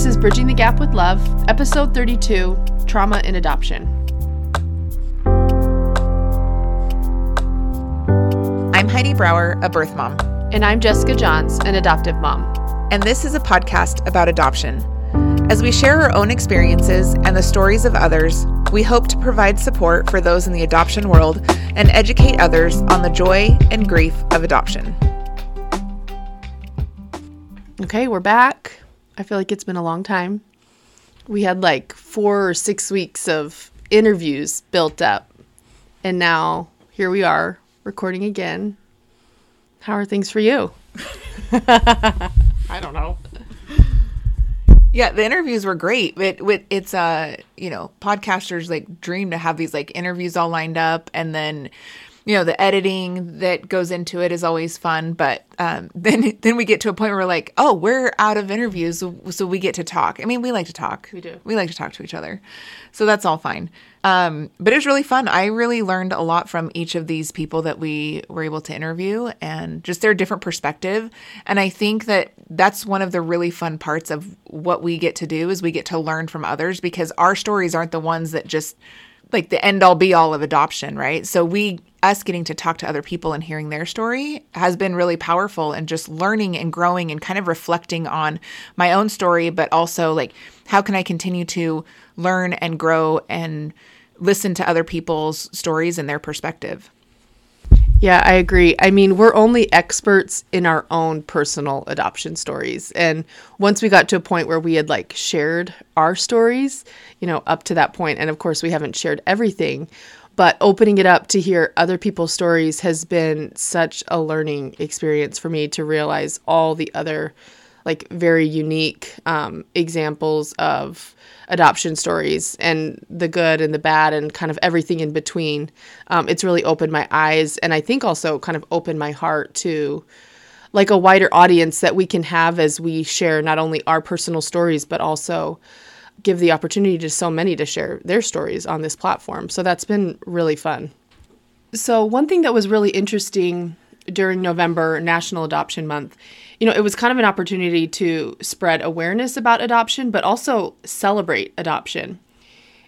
This is Bridging the Gap with Love, episode 32 Trauma in Adoption. I'm Heidi Brower, a birth mom. And I'm Jessica Johns, an adoptive mom. And this is a podcast about adoption. As we share our own experiences and the stories of others, we hope to provide support for those in the adoption world and educate others on the joy and grief of adoption. Okay, we're back. I feel like it's been a long time. We had like four or six weeks of interviews built up, and now here we are recording again. How are things for you? I don't know. Yeah, the interviews were great. but it, it's uh, you know, podcasters like dream to have these like interviews all lined up, and then you know the editing that goes into it is always fun but um, then then we get to a point where we're like oh we're out of interviews so we get to talk. I mean we like to talk. We do. We like to talk to each other. So that's all fine. Um, but it was really fun. I really learned a lot from each of these people that we were able to interview and just their different perspective. And i think that that's one of the really fun parts of what we get to do is we get to learn from others because our stories aren't the ones that just like the end all be all of adoption, right? So we us getting to talk to other people and hearing their story has been really powerful and just learning and growing and kind of reflecting on my own story, but also like how can I continue to learn and grow and listen to other people's stories and their perspective. Yeah, I agree. I mean, we're only experts in our own personal adoption stories. And once we got to a point where we had like shared our stories, you know, up to that point, and of course, we haven't shared everything, but opening it up to hear other people's stories has been such a learning experience for me to realize all the other like very unique um, examples of adoption stories and the good and the bad and kind of everything in between. Um, it's really opened my eyes and I think also kind of opened my heart to like a wider audience that we can have as we share not only our personal stories but also give the opportunity to so many to share their stories on this platform. So that's been really fun. So one thing that was really interesting during November National Adoption Month you know, it was kind of an opportunity to spread awareness about adoption, but also celebrate adoption.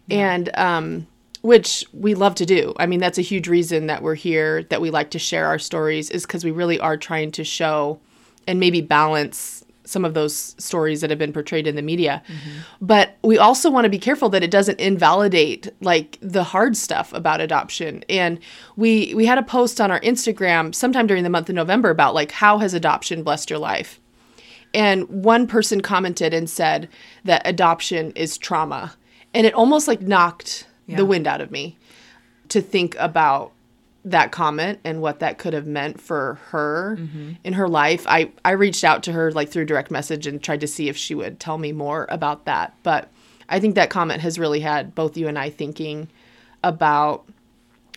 Yeah. And, um, which we love to do. I mean, that's a huge reason that we're here, that we like to share our stories, is because we really are trying to show and maybe balance some of those stories that have been portrayed in the media. Mm-hmm. But we also want to be careful that it doesn't invalidate like the hard stuff about adoption. And we we had a post on our Instagram sometime during the month of November about like how has adoption blessed your life? And one person commented and said that adoption is trauma. And it almost like knocked yeah. the wind out of me to think about that comment and what that could have meant for her mm-hmm. in her life. I, I reached out to her like through direct message and tried to see if she would tell me more about that. But I think that comment has really had both you and I thinking about,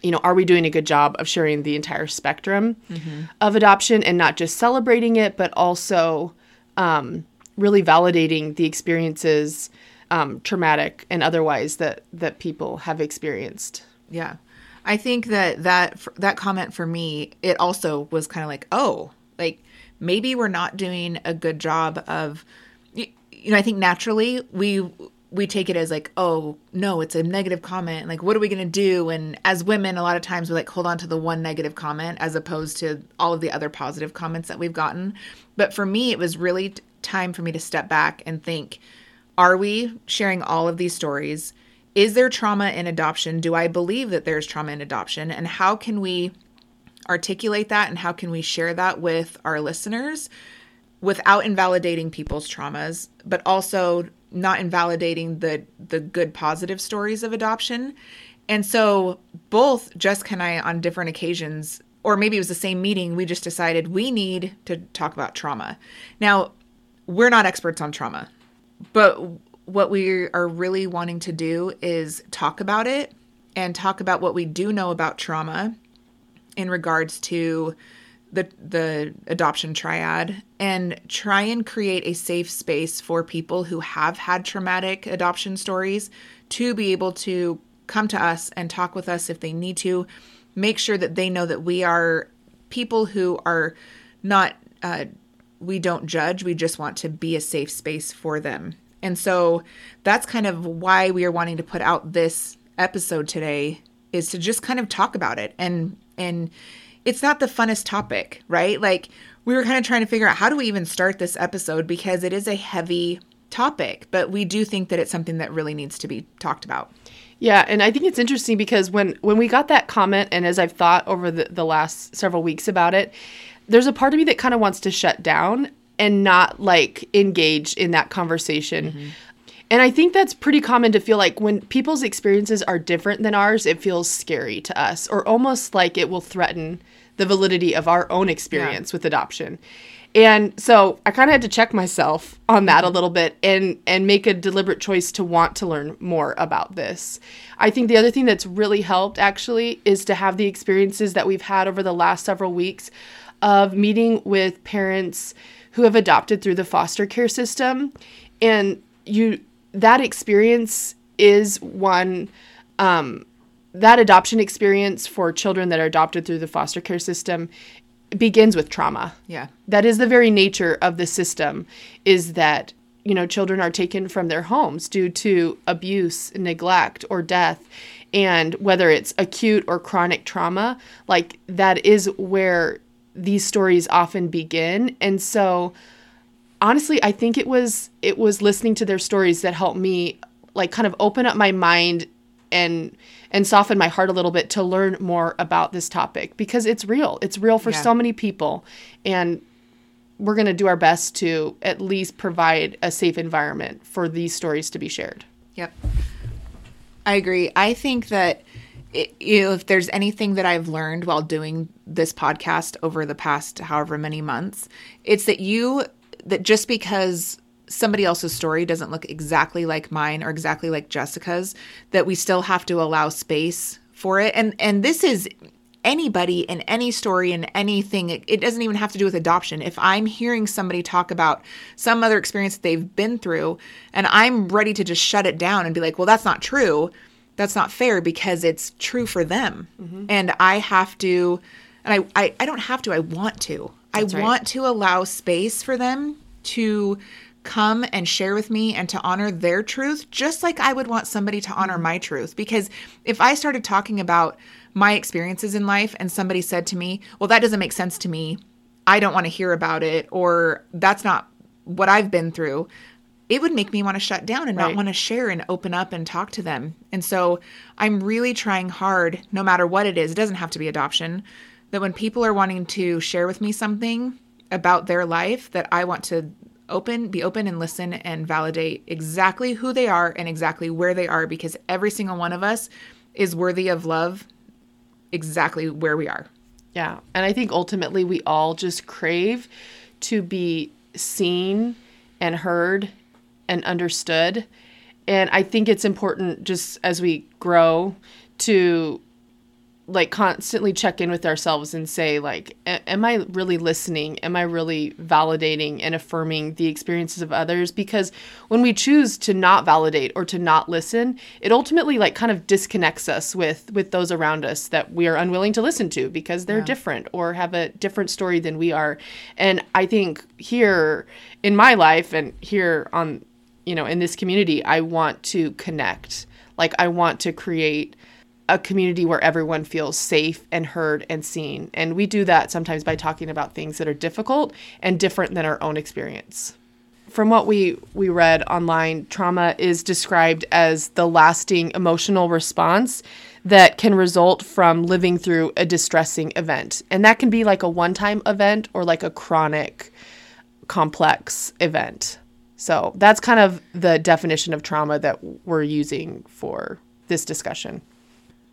you know, are we doing a good job of sharing the entire spectrum mm-hmm. of adoption and not just celebrating it, but also um, really validating the experiences, um, traumatic and otherwise, that that people have experienced. Yeah. I think that that that comment for me, it also was kind of like, oh, like maybe we're not doing a good job of, you know, I think naturally we we take it as like, oh no, it's a negative comment. Like, what are we gonna do? And as women, a lot of times we like hold on to the one negative comment as opposed to all of the other positive comments that we've gotten. But for me, it was really time for me to step back and think, are we sharing all of these stories? Is there trauma in adoption? Do I believe that there's trauma in adoption? And how can we articulate that and how can we share that with our listeners without invalidating people's traumas, but also not invalidating the the good positive stories of adoption? And so both Jessica and I on different occasions or maybe it was the same meeting, we just decided we need to talk about trauma. Now, we're not experts on trauma, but what we are really wanting to do is talk about it and talk about what we do know about trauma in regards to the the adoption triad and try and create a safe space for people who have had traumatic adoption stories to be able to come to us and talk with us if they need to. Make sure that they know that we are people who are not uh, we don't judge. We just want to be a safe space for them And so that's kind of why we are wanting to put out this episode today is to just kind of talk about it and and it's not the funnest topic, right? Like we were kind of trying to figure out how do we even start this episode because it is a heavy topic, but we do think that it's something that really needs to be talked about. Yeah, and I think it's interesting because when when we got that comment and as I've thought over the, the last several weeks about it, there's a part of me that kind of wants to shut down and not like engage in that conversation. Mm-hmm. And I think that's pretty common to feel like when people's experiences are different than ours, it feels scary to us or almost like it will threaten the validity of our own experience yeah. with adoption. And so I kind of had to check myself on that a little bit and and make a deliberate choice to want to learn more about this. I think the other thing that's really helped actually is to have the experiences that we've had over the last several weeks of meeting with parents who have adopted through the foster care system and you that experience is one um, that adoption experience for children that are adopted through the foster care system begins with trauma. Yeah. That is the very nature of the system is that you know children are taken from their homes due to abuse, neglect or death and whether it's acute or chronic trauma, like that is where these stories often begin. And so honestly, I think it was it was listening to their stories that helped me like kind of open up my mind and and soften my heart a little bit to learn more about this topic because it's real. It's real for yeah. so many people and we're going to do our best to at least provide a safe environment for these stories to be shared. Yep. I agree. I think that it, you know, if there's anything that I've learned while doing this podcast over the past however many months, it's that you that just because somebody else's story doesn't look exactly like mine or exactly like Jessica's that we still have to allow space for it. And and this is anybody in any story and anything it, it, doesn't even have to do with adoption. If i'm hearing somebody talk about some other experience that they've been through and i'm ready to just shut it down and be like well that's not true that's not fair because it's true for them mm-hmm. and i have to and I, I i don't have to i want to that's i right. want to allow space for them to come and share with me and to honor their truth, just like I would want somebody to honor my truth. Because if I started talking about my experiences in life and somebody said to me, Well, that doesn't make sense to me, I don't want to hear about it, or that's not what I've been through, it would make me want to shut down and right. not want to share and open up and talk to them. And so I'm really trying hard, no matter what it is, it doesn't have to be adoption, that when people are wanting to share with me something about their life, that I want to open be open and listen and validate exactly who they are and exactly where they are because every single one of us is worthy of love exactly where we are yeah and i think ultimately we all just crave to be seen and heard and understood. And i think it's important just as we grow to like constantly check in with ourselves and say like am i really listening? Am i really validating and affirming the experiences of others? Because when we choose to not validate or to not listen it ultimately like kind of disconnects us with with those around us that we are unwilling to listen to because they're yeah. different or have a different story than we are. And i think here in my life and here on you know in this community i want to connect like i want to create a community where everyone feels safe and heard and seen. And we do that sometimes by talking about things that are difficult and different than our own experience. From what we, we read online, trauma is described as the lasting emotional response that can result from living through a distressing event. And that can be like a one time event or like a chronic, complex event. So that's kind of the definition of trauma that we're using for this discussion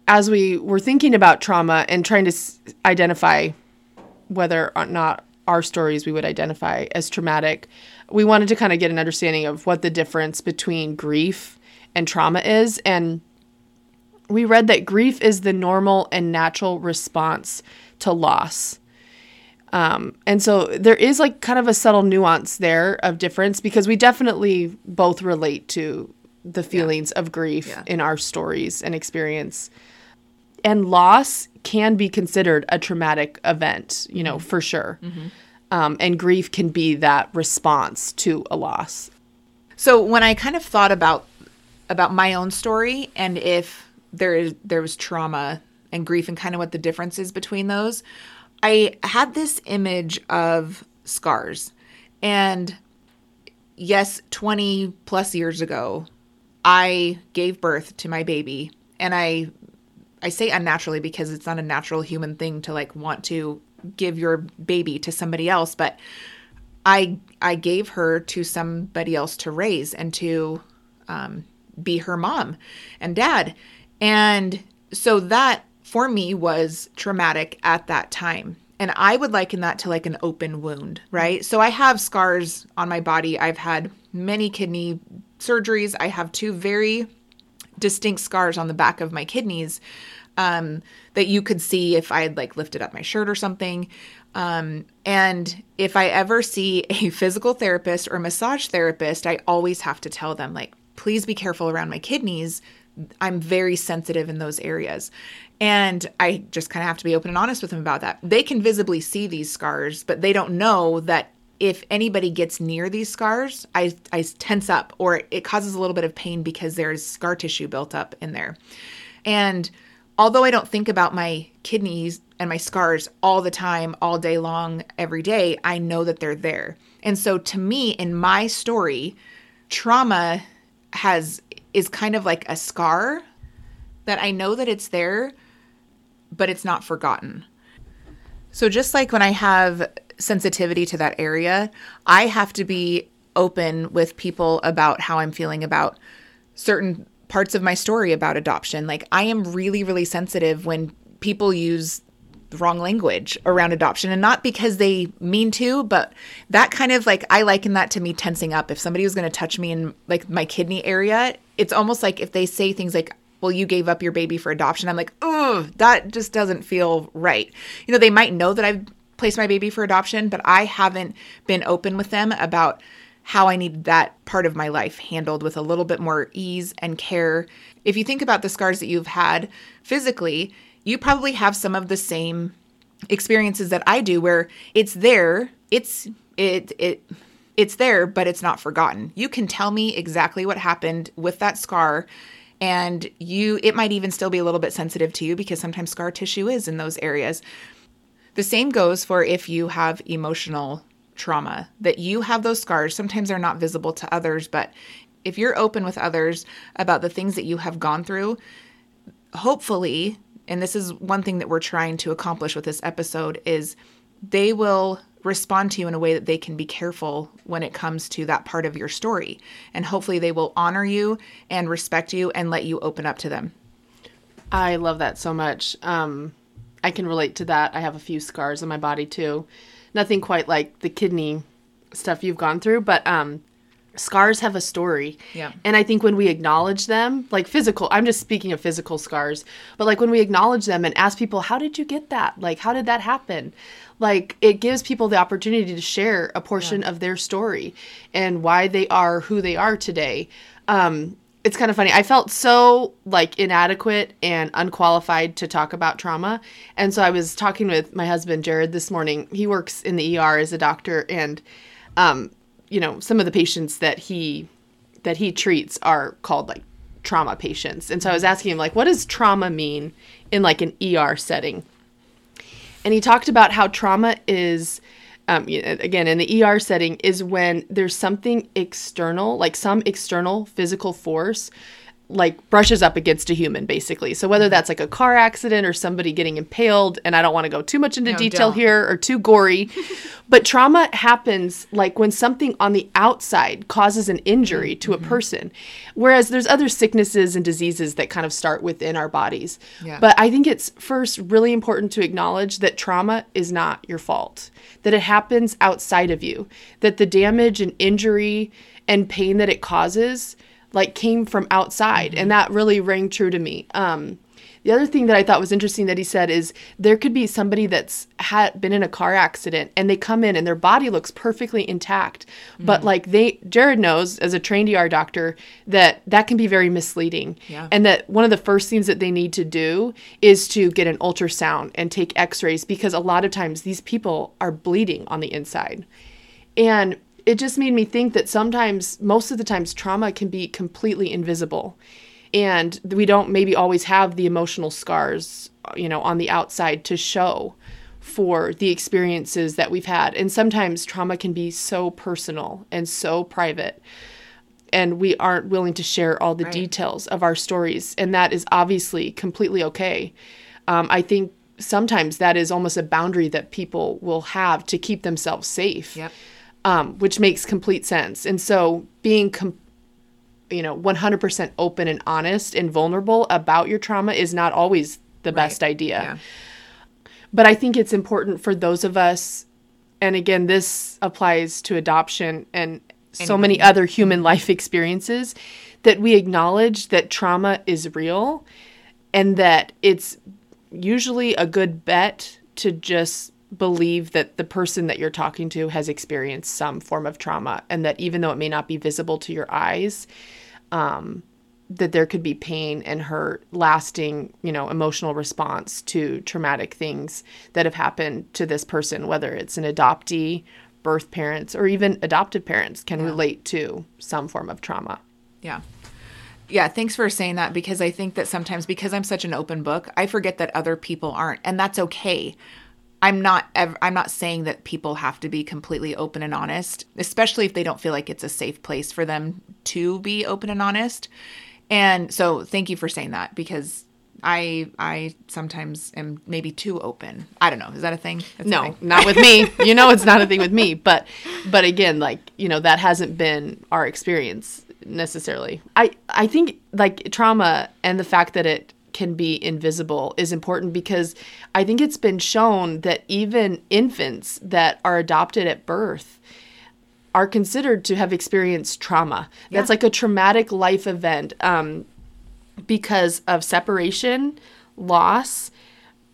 as we were thinking about trauma and trying to s- identify whether or not our stories we would identify as traumatic, we wanted to kind of get an understanding of what the difference between grief and trauma is. And we read that grief is the normal and natural response to loss. Um, and so there is like kind of a subtle nuance there of difference because we definitely both relate to the feelings yeah. of grief yeah. in our stories and experience and loss can be considered a traumatic event, you know, mm-hmm. for sure. Mm-hmm. Um, and grief can be that response to a loss. So when I kind of thought about about my own story and if there is there was trauma and grief and kind of what the difference is between those, I had this image of scars. And yes, 20 plus years ago, I gave birth to my baby and I I say unnaturally because it's not a natural human thing to like want to give your baby to somebody else, but I I gave her to somebody else to raise and to um, be her mom and dad, and so that for me was traumatic at that time. And I would liken that to like an open wound, right? So I have scars on my body. I've had many kidney surgeries. I have two very distinct scars on the back of my kidneys um, that you could see if I had like lifted up my shirt or something. Um, and if I ever see a physical therapist or massage therapist, I always have to tell them, like, please be careful around my kidneys. I'm very sensitive in those areas. And I just kind of have to be open and honest with them about that. They can visibly see these scars, but they don't know that if anybody gets near these scars, I, I tense up or it causes a little bit of pain because there's scar tissue built up in there. And although I don't think about my kidneys and my scars all the time, all day long, every day, I know that they're there. And so to me, in my story, trauma has is kind of like a scar that I know that it's there, but it's not forgotten. So just like when I have sensitivity to that area, I have to be open with people about how I'm feeling about certain parts of my story about adoption. Like I am really really sensitive when people use wrong language around adoption and not because they mean to but that kind of like i liken that to me tensing up if somebody was going to touch me in like my kidney area it's almost like if they say things like well you gave up your baby for adoption i'm like oh that just doesn't feel right you know they might know that i've placed my baby for adoption but i haven't been open with them about how I need that part of my life handled with a little bit more ease and care. If you think about the scars that you've had physically, you probably have some of the same experiences that I do where it's there, it's it it it's there, but it's not forgotten. You can tell me exactly what happened with that scar and you it might even still be a little bit sensitive to you because sometimes scar tissue is in those areas. The same goes for if you have emotional trauma, that you have those scars. Sometimes they're not visible to others, but if you're open with others about the things that you have gone through, hopefully and this is one thing that we're trying to accomplish with this episode is they will respond to you in a way that they can be careful when it comes to that part of your story. And hopefully they will honor you and respect you and let you open up to them. I love that so much. Um, i can relate to that. I have a few scars on my body too. Nothing quite like the kidney stuff you've gone through but um, scars have a story. Yeah. And I think when we acknowledge them, like physical, I'm just speaking of physical scars, but like when we acknowledge them and ask people, how did you get that? Like, how did that happen? Like, it gives people the opportunity to share a portion yeah. of their story and why they are who they are today. Um, it's kind of funny. I felt so like inadequate and unqualified to talk about trauma. And so I was talking with my husband, Jared, this morning. He works in the ER as a doctor and, um, you know some of the patients that he that he treats are called like trauma patients. And so i was asking him like what does trauma mean in like an er setting? And he talked about how trauma is um, again in the er setting is when there's something external like some external physical force like brushes up against a human basically. So whether that's like a car accident or somebody getting impaled and I don't want to go too much into no, detail don't. here or too gory, but trauma happens like when something on the outside causes an injury to mm-hmm. a person. Whereas there's other sicknesses and diseases that kind of start within our bodies. Yeah. But I think it's first really important to acknowledge that trauma is not your fault. That it happens outside of you. That the damage and injury and pain that it causes like came from outside and that really rang true to me um, the other thing that I thought was interesting that he said is there could be somebody that's had been in a car accident and they come in and their body looks perfectly intact, mm-hmm. but like they Jared knows as a trained ER doctor that that can be very misleading. Yeah. And that one of the first things that they need to do is to get an ultrasound and take x-rays because a lot of times these people are bleeding on the inside. And it just made me think that sometimes, most of the times, trauma can be completely invisible. And we don't maybe always have the emotional scars, you know, on the outside to show for the experiences that we've had. And sometimes trauma can be so personal and so private. And we aren't willing to share all the Right. details of our stories. And that is obviously completely okay. Um, I think sometimes that is almost a boundary that people will have to keep themselves safe Yep. Um, which makes complete sense. And so being, com- you know, 100% open and honest and vulnerable about your trauma is not always the best idea. Yeah. But I think it's important for those of us, and again, this applies to adoption and so many other human life experiences, that we acknowledge that trauma is real and that it's usually a good bet to just believe that the person that you're talking to has experienced some form of trauma and that even though it may not be visible to your eyes um, that there could be pain and hurt lasting you know emotional response to traumatic things that have happened to this person whether it's an adoptee birth parents or even adopted parents can relate to some form of trauma Yeah. Yeah, thanks for saying that because I think that sometimes because I'm such an open book, I forget that other people aren't, and that's okay. I'm not ev- I'm not saying that people have to be completely open and honest, especially if they don't feel like it's a safe place for them to be open and honest. And so thank you for saying that because I I sometimes am maybe too open. I don't know. Is that a thing? That's a no thing. not with me you know it's not a thing with me but but again like you know that hasn't been our experience necessarily i i think like trauma and the fact that it can be invisible is important because i think it's been shown that even infants that are adopted at birth are considered to have experienced trauma. That's like a traumatic life event um, because of separation loss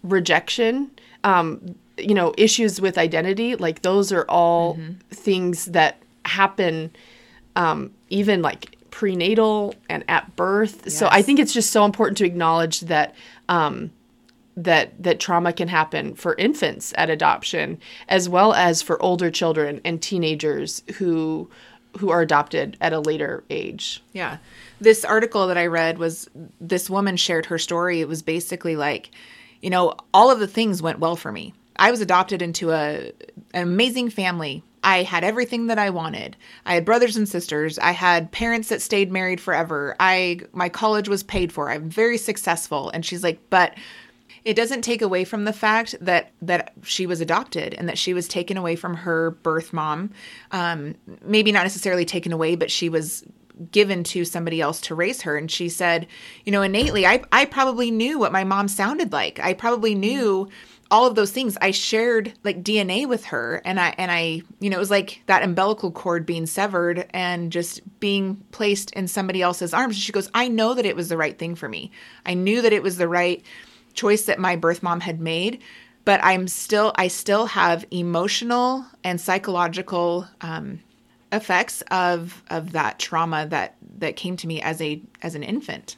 rejection um, you know issues with identity. Like those are all Mm-hmm. things that happen um, even like prenatal and at birth so i think it's just so important to acknowledge that um, that that trauma can happen for infants at adoption as well as for older children and teenagers who who are adopted at a later age Yeah. This article that I read was this woman shared her story. It was basically like, you know, all of the things went well for me. I was adopted into a an amazing family. I had everything that I wanted. I had brothers and sisters. I had parents that stayed married forever. I my college was paid for. I'm very successful. And she's like, but it doesn't take away from the fact that that she was adopted and that she was taken away from her birth mom um, maybe not necessarily taken away but she was given to somebody else to raise her and she said you know innately i, I probably knew what my mom sounded like i probably knew all of those things i shared like dna with her and i and i you know it was like that umbilical cord being severed and just being placed in somebody else's arms. And she goes i know that it was the right thing for me. I knew that it was the right choice that my birth mom had made but i'm still i still have emotional and psychological um, effects of of that trauma that that came to me as a as an infant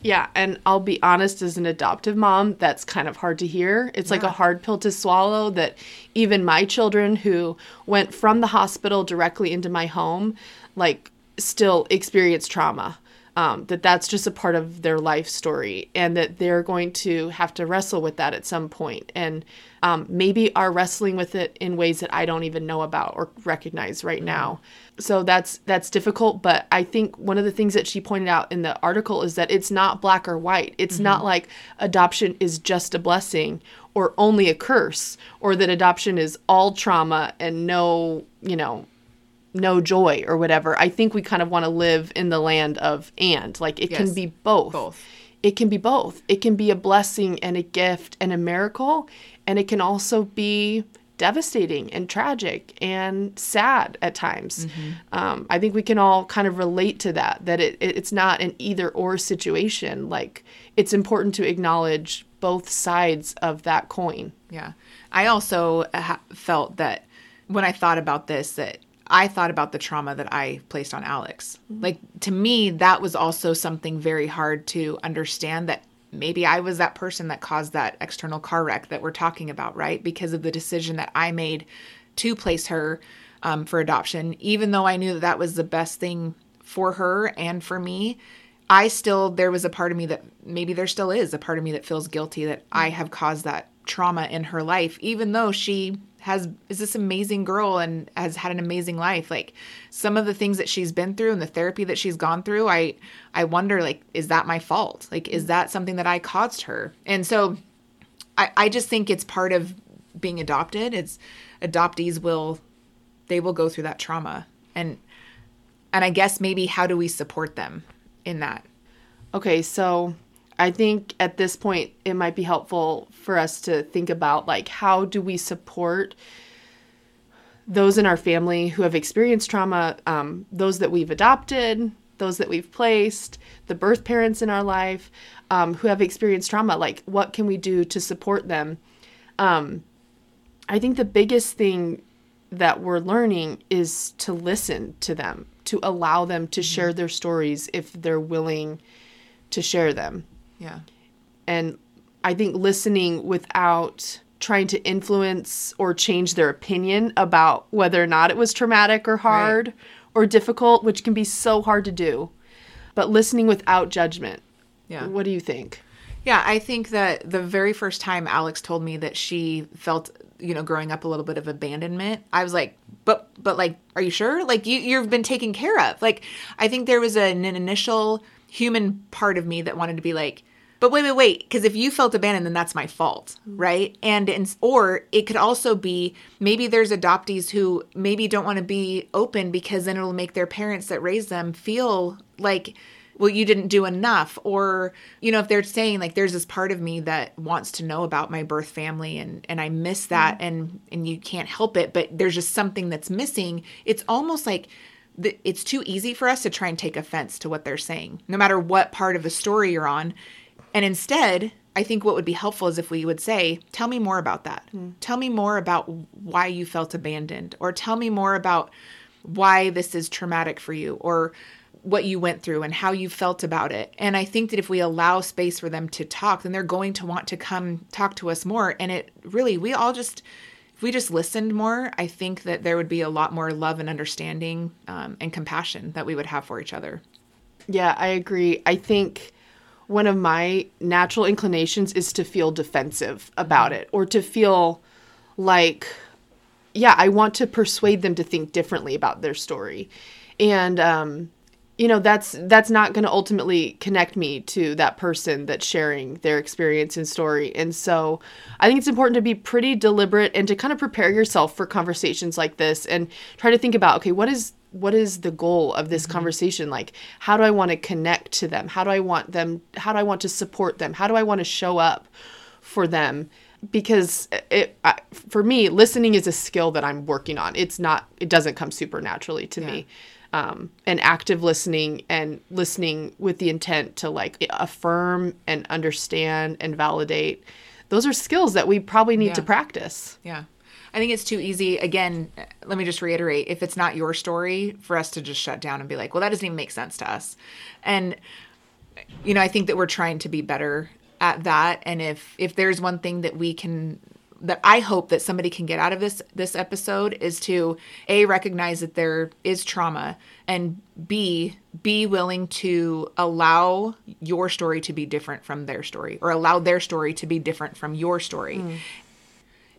Yeah, and I'll be honest, as an adoptive mom, that's kind of hard to hear. It's like a hard pill to swallow that even my children who went from the hospital directly into my home, like, still experience trauma. Um, that that's just a part of their life story, and that they're going to have to wrestle with that at some point, and um, maybe are wrestling with it in ways that I don't even know about or recognize right now. So that's that's difficult but i think one of the things that she pointed out in the article is that it's not black or white. It's not like adoption is just a blessing or only a curse or that adoption is all trauma and no you know no joy or whatever. I think we kind of want to live in the land of and. Like it can be both. Both. it can be both. It can be a blessing and a gift and a miracle and it can also be devastating and tragic and sad at times. Um, i think we can all kind of relate to that that it, it, it's not an either or situation. Like it's important to acknowledge both sides of that coin. Yeah. I also ha- felt that when I thought about this, that I thought about the trauma that I placed on Alex. Like, to me, that was also something very hard to understand that maybe I was that person that caused that external car wreck that we're talking about, right? Because of the decision that I made to place her um, for adoption, even though I knew that that was the best thing for her and for me. I still, there was a part of me that maybe there still is a part of me that feels guilty that I have caused that trauma in her life, even though she has is this amazing girl and has had an amazing life. Like some of the things that she's been through and the therapy that she's gone through i i wonder like is that my fault? Like is that something that i caused her? And so i i just think it's part of being adopted. It's adoptees will they will go through that trauma. And and i guess maybe how do we support them in that? Okay, so I think at this point it might be helpful for us to think about like how do we support those in our family who have experienced trauma, um, those that we've adopted, those that we've placed, the birth parents in our life um, who have experienced trauma. Like, what can we do to support them? Um, I think the biggest thing that we're learning is to listen to them, to allow them to share their stories if they're willing to share them. Yeah And I think listening without trying to influence or change their opinion about whether or not it was traumatic or hard or difficult, which can be so hard to do, but listening without judgment. yeah What do you think? Yeah, I think that the very first time Alex told me that she felt, you know, growing up a little bit of abandonment, I was like, but but like, are you sure? Like you you've been taken care of. Like I think there was an, an initial human part of me that wanted to be like, but wait, wait, wait, because if you felt abandoned, then that's my fault, mm. right? And in, or it could also be maybe there's adoptees who maybe don't want to be open because then it'll make their parents that raised them feel like well you didn't do enough. Or you know if they're saying like there's this part of me that wants to know about my birth family and and I miss mm. that and and you can't help it but there's just something that's missing it's almost like it's too easy for us to try and take offense to what they're saying no matter what part of the story you're on and instead I think what would be helpful is if we would say, Tell me more about that. Tell me more about why you felt abandoned, or tell me more about why this is traumatic for you, or what you went through and how you felt about it. And I think that if we allow space for them to talk, then they're going to want to come talk to us more. And it really, we all just, if we just listened more, I think that there would be a lot more love and understanding um, and compassion that we would have for each other. Yeah, I agree. I think one of my natural inclinations is to feel defensive about it or to feel like, yeah, I want to persuade them to think differently about their story. And, um, you know that's that's not going to ultimately connect me to that person that's sharing their experience and story and so i think it's important to be pretty deliberate and to kind of prepare yourself for conversations like this and try to think about okay what is what is the goal of this conversation? Like how do i want to connect to them? How do i want them how do i want to support them? How do i want to show up for them? Because it I, for me listening is a skill that i'm working on. It's not it doesn't come super naturally to me. Um, and active listening and listening with the intent to like affirm and understand and validate those are skills that we probably need to practice. Yeah. I think it's too easy. Again, let me just reiterate if it's not your story, for us to just shut down and be like, well, that doesn't even make sense to us. And, you know, I think that we're trying to be better at that. And if, if there's one thing that we can, that I hope that somebody can get out of this this episode is to a recognize that there is trauma and b be willing to allow your story to be different from their story or allow their story to be different from your story mm.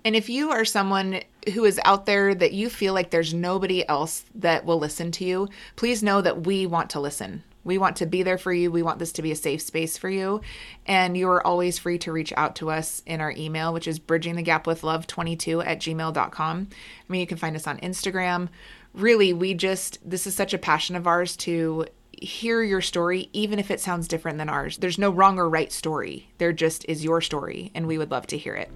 And if you are someone who is out there that you feel like there's nobody else that will listen to you, please know that we want to listen. We want to be there for you. We want this to be a safe space for you. And you are always free to reach out to us in our email, which is bridgingthegapwithlove22 at gmail.com. I mean, you can find us on Instagram. Really, we just, this is such a passion of ours to hear your story, even if it sounds different than ours. There's no wrong or right story. There just is your story, and we would love to hear it.